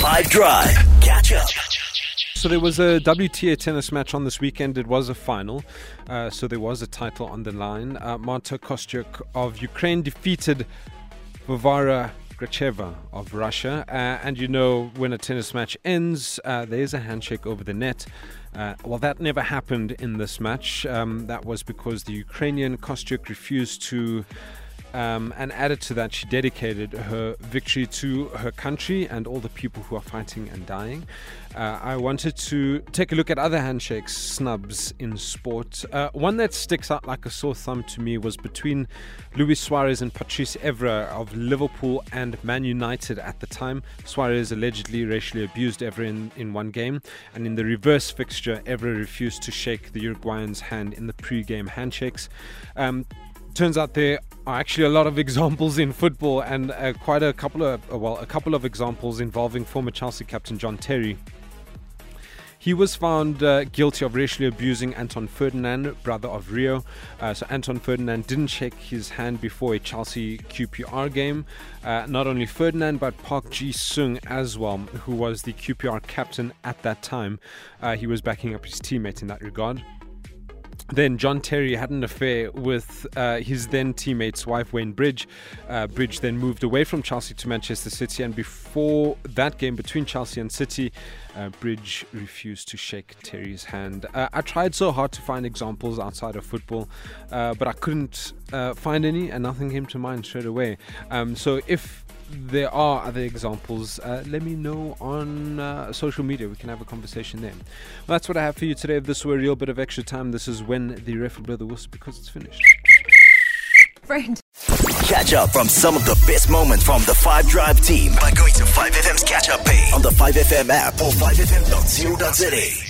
5 Drive. Catch up. So there was a WTA tennis match on this weekend. It was a final, uh, so there was a title on the line. Uh, Marta Kostyuk of Ukraine defeated Varvara Gracheva of Russia. Uh, and you know, when a tennis match ends, uh, there's a handshake over the net. Uh, well, that never happened in this match. Um, that was because the Ukrainian Kostyuk refused to um, and added to that, she dedicated her victory to her country and all the people who are fighting and dying. Uh, I wanted to take a look at other handshakes snubs in sport. Uh, one that sticks out like a sore thumb to me was between Luis Suarez and Patrice Evra of Liverpool and Man United at the time. Suarez allegedly racially abused Evra in, in one game, and in the reverse fixture, Evra refused to shake the Uruguayan's hand in the pre game handshakes. Um, turns out there are actually a lot of examples in football and uh, quite a couple of uh, well a couple of examples involving former Chelsea captain John Terry. He was found uh, guilty of racially abusing Anton Ferdinand, brother of Rio. Uh, so Anton Ferdinand didn't shake his hand before a Chelsea QPR game. Uh, not only Ferdinand, but Park Ji Sung as well, who was the QPR captain at that time. Uh, he was backing up his teammate in that regard. Then John Terry had an affair with uh, his then teammate's wife, Wayne Bridge. Uh, Bridge then moved away from Chelsea to Manchester City, and before that game between Chelsea and City, uh, Bridge refused to shake Terry's hand. Uh, I tried so hard to find examples outside of football, uh, but I couldn't uh, find any, and nothing came to mind straight away. Um, so if there are other examples, uh, let me know on uh, social media. We can have a conversation there. Well, that's what I have for you today. If this were a real bit of extra time, this is when the ref will blow the whistle because it's finished. Friend. Catch up from some of the best moments from the 5 Drive team by going to 5FM's catch up page on the 5FM app or 5FM.co.za.